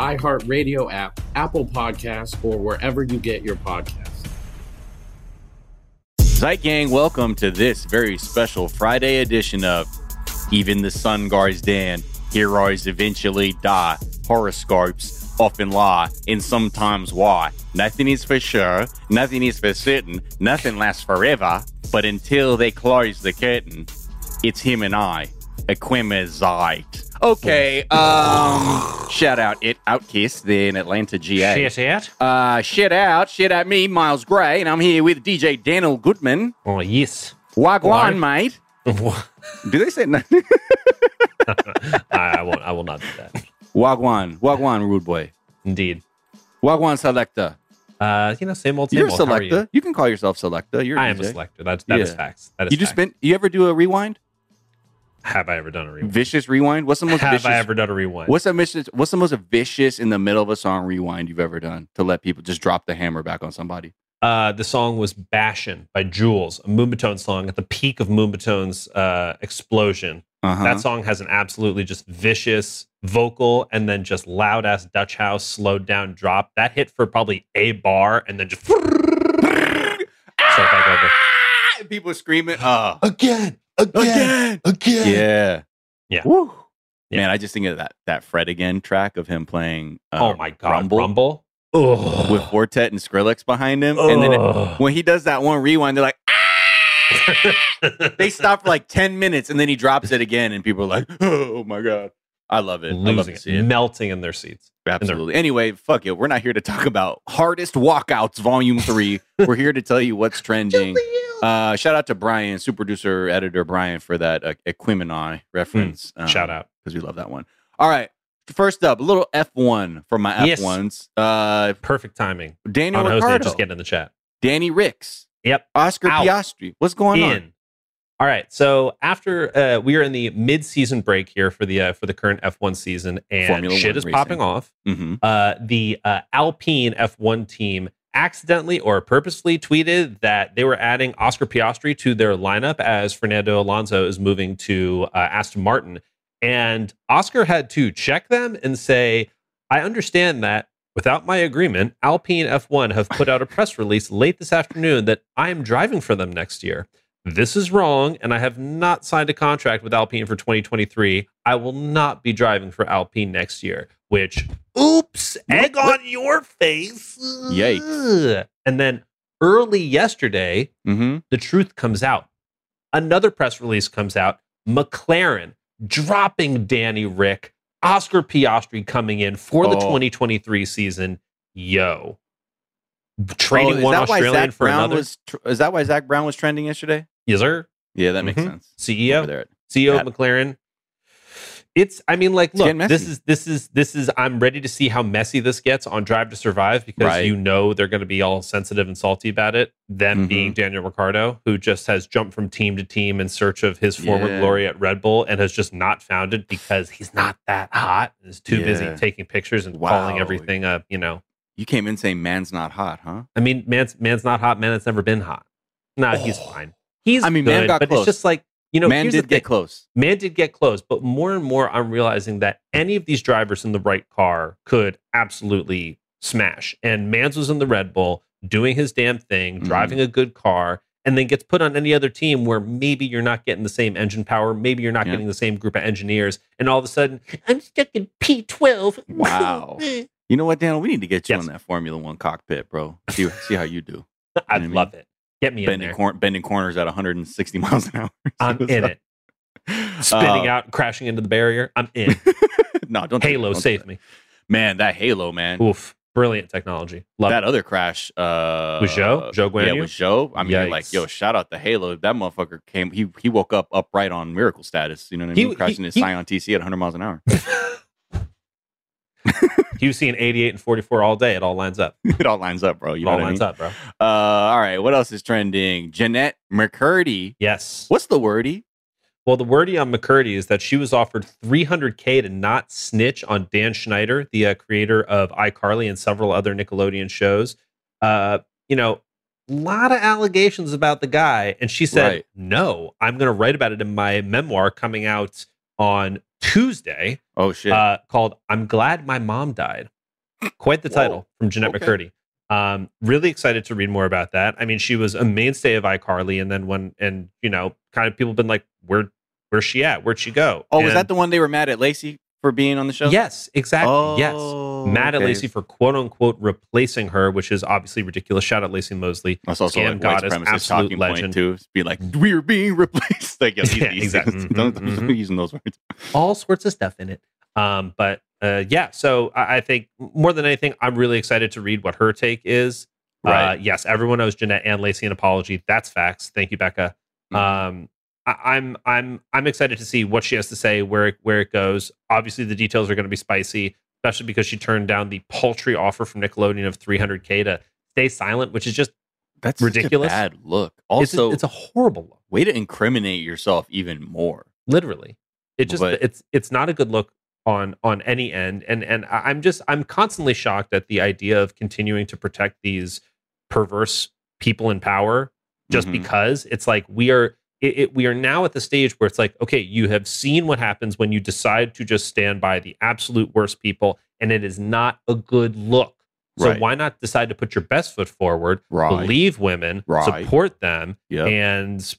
iHeartRadio app, Apple Podcasts, or wherever you get your podcasts. Zeit Gang, welcome to this very special Friday edition of Even the Sun Guards Dan. Heroes eventually die. Horoscopes often lie, and sometimes why. Nothing is for sure, nothing is for certain, nothing lasts forever. But until they close the curtain, it's him and I, AquemiZeit. Okay, um, shout out it Outkiss there in Atlanta, GA. Shit out. Uh, shit out, shit at me, Miles Gray, and I'm here with DJ Daniel Goodman. Oh, yes. Wagwan, mate. Do they say no? I won't. I will not do that. Wagwan, Wagwan, rude boy. Indeed. Wagwan selector. Uh, you know, same old, same You're a old. How are you? selector. You? can call yourself selector. You're I am a DJ. selector. That's that is Yeah. facts. That is You just facts. been. You ever do a rewind? Have I ever done a rewind? Vicious rewind. What's the most Have vicious? I ever done a rewind? What's the vicious? What's the most vicious in the middle of a song rewind you've ever done to let people just drop the hammer back on somebody? Uh, the song was "Bashin" by Jules, a Moombahton song at the peak of Moombahton's uh, explosion. Uh-huh. That song has an absolutely just vicious vocal and then just loud ass Dutch house slowed down drop. That hit for probably a bar and then just start back over. Ah, people screaming. Oh, Again, again, again. yeah, Yeah. Woo. Yeah. Man, I just think of that that Fred again track of him playing. Uh, oh my god, Rumble, Rumble. Ugh. with Four Tet and Skrillex behind him, and then it- when he does that one rewind, they're like. "Ah!" they stop for like 10 minutes and then he drops it again and people are like oh my god i love it i love to it, see it melting in their seats. absolutely anyway fuck it we're not here to talk about hardest walkouts volume 3 we're here to tell you what's trending uh shout out to brian super producer editor brian for that uh, Aquemini reference Mm, Shout out. because we love that one all right first up a little f1 for my f1s uh Perfect timing. daniel On Jose just getting in the chat. danny ricks Yep. oscar Out. piastri what's going on. All right. So after uh, we are in the mid-season break here for the uh, for the current F1 season, and Formula shit is racing. popping off. hmm Uh, the uh, Alpine F1 team accidentally or purposely tweeted that they were adding Oscar Piastri to their lineup as Fernando Alonso is moving to uh, Aston Martin, and Oscar had to check them and say, "I understand that." Without my agreement, Alpine F1 have put out a press release late this afternoon that I am driving for them next year. This is wrong, and I have not signed a contract with Alpine for 2023. I will not be driving for Alpine next year, which, oops, egg on your face. Yikes. And then early yesterday, Mm-hmm. the truth comes out. Another press release comes out. McLaren dropping Danny Rick, Oscar Piastri coming in for the Oh. 2023 season. Yo. Trading Oh, is one that why Australian Zak for Brown another. Was, tr- is that why Zak Brown was trending yesterday? yes, sir. Yeah, that makes Mhm. sense. CEO. Over there. CEO Yeah. of McLaren. It's I mean, like, look, this is this is this is I'm ready to see how messy this gets on Drive to Survive because Right. you know they're gonna be all sensitive and salty about it. Them Mhm. being Daniel Ricciardo, who just has jumped from team to team in search of his former Yeah. glory at Red Bull and has just not found it because he's not that hot and is too busy taking pictures and Wow. calling everything a, you know. You came in saying man's not hot, huh? I mean, man's man's not hot, man, it's never been hot. Nah, he's Oh. fine. He's I mean, good, man got but close. it's just like you know, Man did get close. Man did get close, but more and more I'm realizing that any of these drivers in the right car could absolutely smash. And Mans was in the Red Bull doing his damn thing, Mhm. driving a good car, and then gets put on any other team where maybe you're not getting the same engine power, maybe you're not Yeah. getting the same group of engineers, and all of a sudden, I'm stuck in P12. Wow. You know what, Daniel? We need to get you Yes. in that Formula One cockpit, bro. See, see how you do. I'd I mean? love it. Get me in Bending, there. cor- bending corners at 160 miles an hour. I'm in it. Spinning Uh, out, crashing into the barrier. I'm in. no, don't Halo. Don't save me. Man, that Halo, man. Oof. Brilliant technology. Love that it. other crash uh With Zhou? Zhou yeah Guanyu? with Zhou I mean like yo shout out to Halo that motherfucker came he he woke up upright on miracle status you know what I He- mean crashing he- his he- Scion TC at 100 miles an hour Was seeing 88 and 44 all day. It all lines up. it all lines up bro you It all what I lines mean? up, bro. uh all right what else is trending Jennette McCurdy Yes. what's the wordy Well, the wordy on McCurdy is that she was offered 300K to not snitch on Dan Schneider, the uh, creator of iCarly and several other Nickelodeon shows. Uh, you know, a lot of allegations about the guy. And she said, Right. no, I'm going to write about it in my memoir coming out on Tuesday oh shit uh, called I'm Glad My Mom Died. Quite the Whoa. title from Jennette Okay. McCurdy. Um, really excited to read more about that. I mean, she was a mainstay of iCarly, and then when and you know, kind of people have been like, "Where, where's she at? Where'd she go?" oh was that the one they were mad at Laci for being on the show Yes, exactly. oh, yes, mad at okay. Laci for quote unquote replacing her, which is obviously ridiculous. Shout out Laci Mosley. That's also Scam like goddess, absolute talking legend. point too. Be like, we're being replaced. Like, yo, these- Yeah, these exactly. things- Don't, don't mhm. using those words. all sorts of stuff in it. Um, but uh, yeah, so I, I think more than anything, I'm really excited to read what her take is. Uh, yes, everyone owes Jennette and Laci an apology. That's facts. Thank you, Becca. Mhm. Um, I, I'm I'm I'm excited to see what she has to say, where it, where it goes. Obviously, the details are going to be spicy, especially because she turned down the paltry offer from Nickelodeon of 300k to stay silent, which is just That's ridiculous. Bad look. it's a, Also, it's a horrible look. way to incriminate yourself even more. literally it just But- it's it's not a good look on on any end and and i'm just i'm constantly shocked at the idea of continuing to protect these perverse people in power just Mhm. because it's like we are it, it, we are now at the stage where it's like okay you have seen what happens when you decide to just stand by the absolute worst people and it is not a good look so Right. why not decide to put your best foot forward Right. believe women Right. support them Yep. and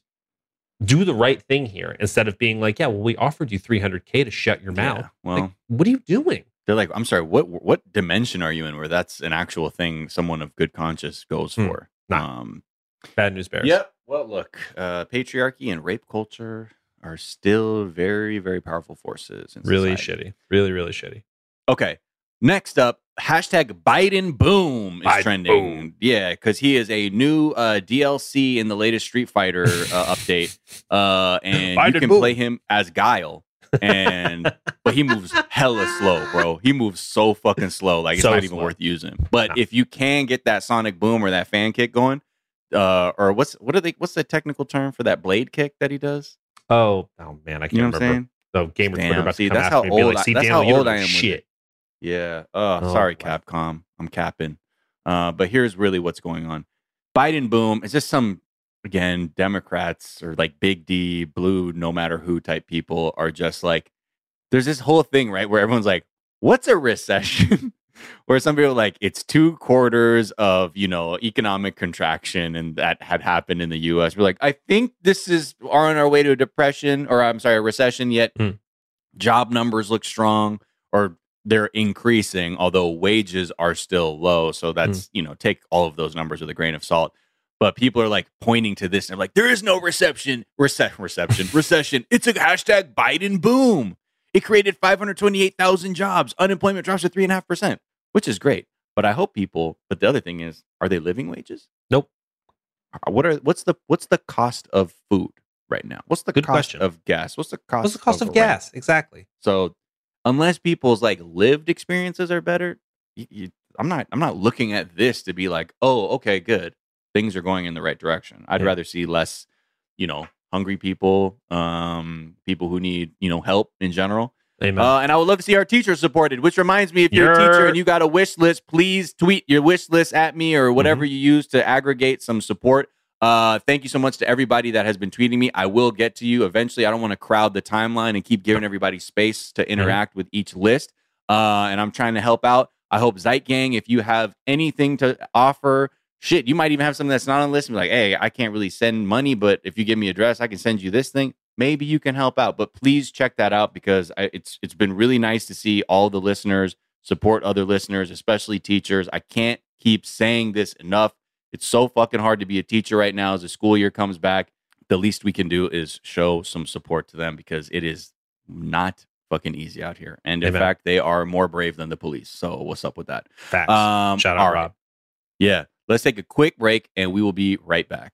do the right thing here instead of being like, yeah, well, we offered you 300K to shut your mouth. Yeah, well, like, what are you doing? they're like, I'm sorry, what what dimension are you in where that's an actual thing someone of good conscience goes Hmm. for? Nah. Um, Bad news bears. Yep. Well, look, uh, patriarchy and rape culture are still very, very powerful forces. Really shitty. Really, really shitty. Okay. Next up, hashtag Biden boom is Biden trending. boom. Yeah, because he is a new uh, DLC in the latest Street Fighter uh, update, uh, and Biden you can boom. play him as Guile. And but he moves hella slow, bro. He moves so fucking slow, like it's So not even slow. worth using. But No. if you can get that sonic boom or that fan kick going, uh, or what's what are they? What's the technical term for that blade kick that he does? Oh, oh man, I can't You know what remember. saying? So gamer Damn, Twitter about see, to come that's how old like, I- see, that's Daniel, how old I am with shit. it. Yeah. Oh, Oh, sorry, wow. Capcom. I'm capping. Uh, but here's really what's going on. Biden boom is just some again Democrats or like Big D, blue, no matter who type people are just like. There's this whole thing right where everyone's like, "What's a recession?" where some people are like it's two quarters of you know economic contraction and that had happened in the us we're like i think this is are on our way to a depression or i'm sorry a recession yet. Hmm. job numbers look strong or they're increasing although wages are still low. So that's you know take all of those numbers with a grain of salt. But people are like pointing to this and they're like there is no reception rece- reception recession. It's a hashtag biden boom it created 528000 jobs unemployment drops to 3.5% which is great but i hope people but the other thing is are they living wages Nope. Uh, what are what's the what's the cost of food right now what's the Good cost question. of gas what's the cost What's the cost of, rent? gas? Exactly. So unless people's like lived experiences are better, you, you, I'm not I'm not looking at this to be like, oh, okay, good, things are going in the right direction. I'd Yeah. rather see less, you know, hungry people, um, people who need you know help in general. Amen. Uh, and I would love to see our teachers supported. Which reminds me, if you're a teacher and you got a wish list, please tweet your wish list at me or whatever Mm-hmm. you use to aggregate some support. Uh, thank you so much to everybody that has been tweeting me. I will get to you eventually. I don't want to crowd the timeline and keep giving everybody space to interact with each list. Uh, and I'm trying to help out. I hope Zeit Gang, if you have anything to offer, shit, you might even have something that's not on the list and be like, hey, I can't really send money, but if you give me address, I can send you this thing. Maybe you can help out. But please check that out because I, it's it's been really nice to see all the listeners support other listeners, especially teachers. I can't keep saying this enough. It's so fucking hard to be a teacher right now as the school year comes back. The least we can do is show some support to them because it is not fucking easy out here. And in Amen. fact, they are more brave than the police. So what's up with that? Facts. Um, Shout out, right. Rob. Yeah. Let's take a quick break and we will be right back.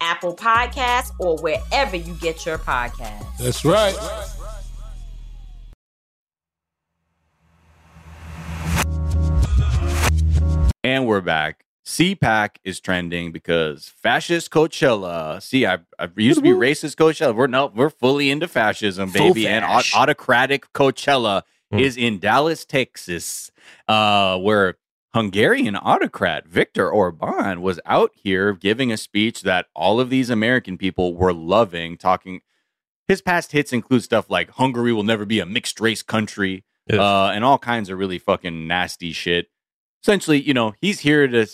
Apple Podcasts, or wherever you get your podcasts. That's right. And we're back. CPAC is trending because fascist Coachella. See, I, I used to be racist Coachella. We're no, we're fully into fascism, baby. And aut- autocratic Coachella mm. is in Dallas, Texas, uh, where Hungarian autocrat Viktor Orban was out here giving a speech that all of these American people were loving. Talking, his past hits include stuff like Hungary will never be a mixed race country, yes. uh, and all kinds of really fucking nasty shit essentially, you know, he's here to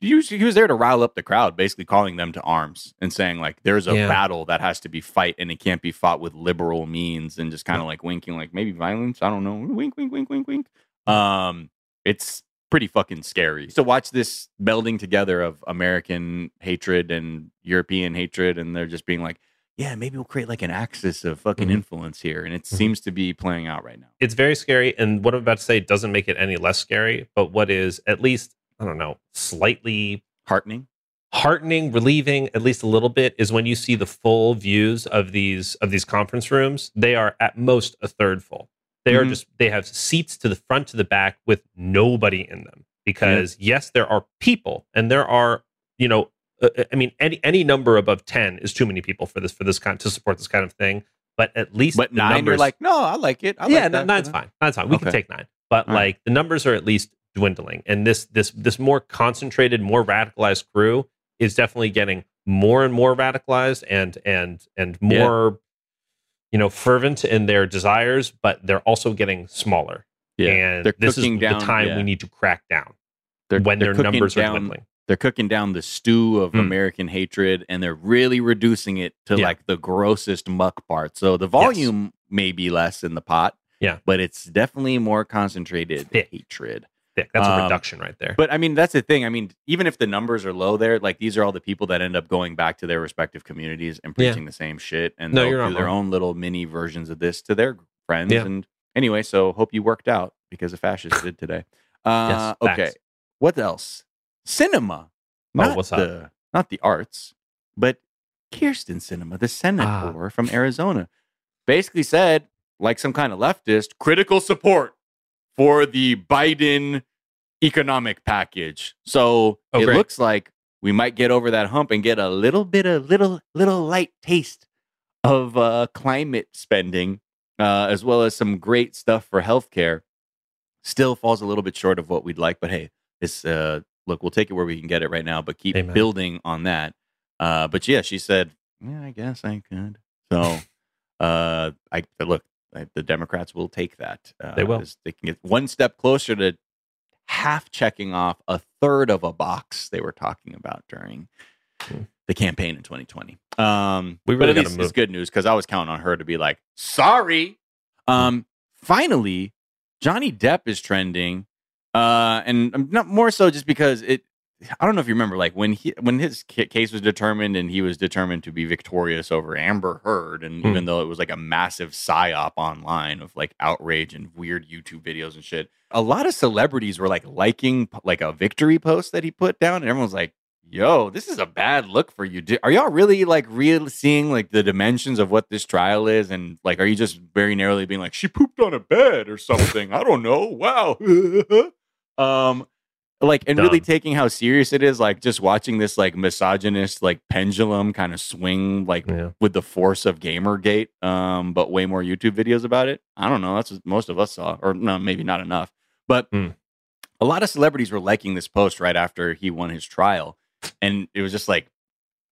he was, he was there to rile up the crowd, basically calling them to arms and saying like there's a yeah. battle that has to be fight and it can't be fought with liberal means and just kind of like winking like maybe violence. I don't know. Wink, wink, wink, wink, wink. Um, it's pretty fucking scary So watch this melding together of American hatred and European hatred, and they're just being like, yeah, maybe we'll create like an axis of fucking mm-hmm. influence here. And it mm-hmm. seems to be playing out right now. It's very scary. And what I'm about to say doesn't make it any less scary, but what is at least, I don't know, slightly heartening, heartening, relieving, at least a little bit, is when you see the full views of these of these conference rooms. They are at most a third full. They mm-hmm. are just they have seats to the front to the back with nobody in them. Because yeah. yes, there are people and there are, you know, uh, I mean, any any number above ten is too many people for this for this kind to support this kind of thing. But at least, but nine, numbers, you're like, no, I like it. I yeah, like that. nine's fine. Nine's fine. We okay. can take nine. But All like right. the numbers are at least dwindling, and this this this more concentrated, more radicalized crew is definitely getting more and more radicalized and and and more. You know, fervent in their desires. But they're also getting smaller. Yeah, and they're this is down, the time yeah. we need to crack down they're, when they're their numbers down, are dwindling they're cooking down the stew of mm. American hatred and they're really reducing it to yeah. like the grossest muck part. So the volume yes. may be less in the pot. Yeah. But it's definitely more concentrated Thick. hatred. Thick. That's um, a reduction right there. But I mean, that's the thing. I mean, even if the numbers are low there, like these are all the people that end up going back to their respective communities and preaching yeah. the same shit. And no, they'll do their wrong. own little mini versions of this to their friends. Yeah. And anyway, so hope you worked out because the fascists did today. Uh, yes, okay. What else? Sinema. Not oh, what's the, that? Not the arts, but Kyrsten Sinema, the senator ah. from Arizona, basically said, like some kind of leftist, critical support for the Biden economic package. So oh, it great. looks like we might get over that hump and get a little bit of little little light taste of uh, climate spending, uh, as well as some great stuff for healthcare. Still falls a little bit short of what we'd like, but hey, this uh, look, we'll take it where we can get it right now, but keep Amen. building on that. Uh, but yeah, she said, yeah, I guess I could. So, uh, I look, the Democrats will take that. Uh, they will. They can get one step closer to half checking off a third of a box they were talking about during hmm. the campaign in 2020. Um, we really but at least it's good news because I was counting on her to be like, sorry. Um, finally, Johnny Depp is trending uh, and not more so just because it I don't know if you remember, like when he when his case was determined and he was determined to be victorious over Amber Heard, and Hmm. even though it was like a massive psyop online of like outrage and weird YouTube videos and shit, a lot of celebrities were like liking like a victory post that he put down, and everyone's like, "Yo, this is a bad look for you. Are y'all really like real seeing like the dimensions of what this trial is, and like, are you just very narrowly being like, she pooped on a bed or something? I don't know. Wow." um like and really taking how serious it is like just watching this like misogynist like pendulum kind of swing like Yeah. with the force of gamergate um but way more youtube videos about it i don't know that's what most of us saw or no maybe not enough but Hmm. a lot of celebrities were liking this post right after he won his trial and it was just like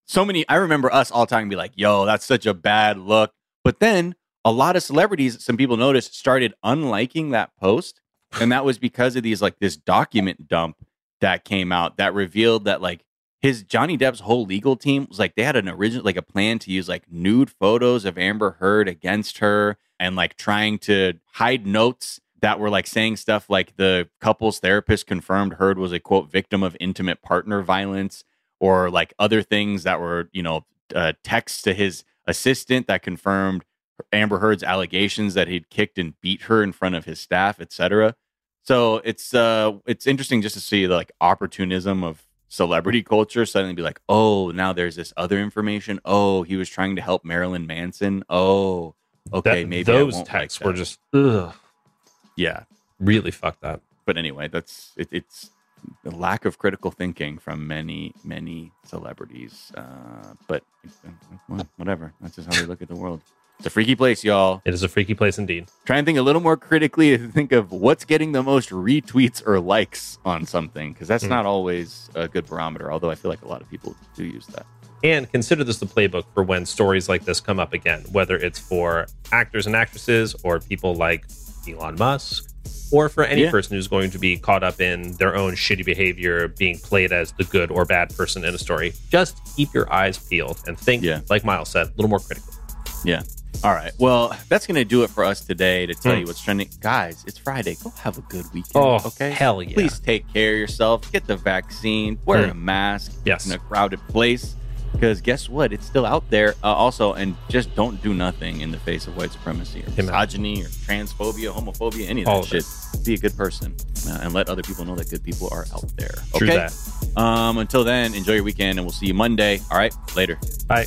so many i remember us all talking be like yo that's such a bad look but then a lot of celebrities some people noticed started unliking that post and that was because of these like this document dump that came out that revealed that like his Johnny Depp's whole legal team was like they had an original like a plan to use like nude photos of Amber Heard against her and like trying to hide notes that were like saying stuff like the couple's therapist confirmed Heard was a quote victim of intimate partner violence or like other things that were you know uh, texts to his assistant that confirmed Amber Heard's allegations that he'd kicked and beat her in front of his staff, etc. So it's uh it's interesting just to see the like opportunism of celebrity culture suddenly be like, oh, now there's this other information. Oh, he was trying to help Marilyn Manson. Oh, okay, That- maybe those won't like texts were just ugh, yeah. really fucked up. But anyway, that's it, it's the lack of critical thinking from many many celebrities. Uh, but well, whatever, that's just how they look at the world. It's a freaky place, y'all. It is a freaky place indeed. Try and think a little more critically to think of what's getting the most retweets or likes on something, because that's Hmm. not always a good barometer. Although I feel like a lot of people do use that. And consider this the playbook for when stories like this come up again, whether it's for actors and actresses or people like Elon Musk, or for any Yeah. person who's going to be caught up in their own shitty behavior being played as the good or bad person in a story. Just keep your eyes peeled and think, Yeah. like Miles said, a little more critically. Yeah. All right. Well, that's going to do it for us today to tell Hmm. you what's trending. Guys, it's Friday. Go have a good weekend. Oh, okay. hell yeah. Please take care of yourself. Get the vaccine. Wear Hmm. a mask. Yes. In a crowded place. Because guess what? It's still out there. Uh, also, and just don't do nothing in the face of white supremacy or misogyny or transphobia, homophobia, any of All that of shit. Be a good person uh, and let other people know that good people are out there. True Okay. that. Um, until then, enjoy your weekend and we'll see you Monday. All right. Later. Bye.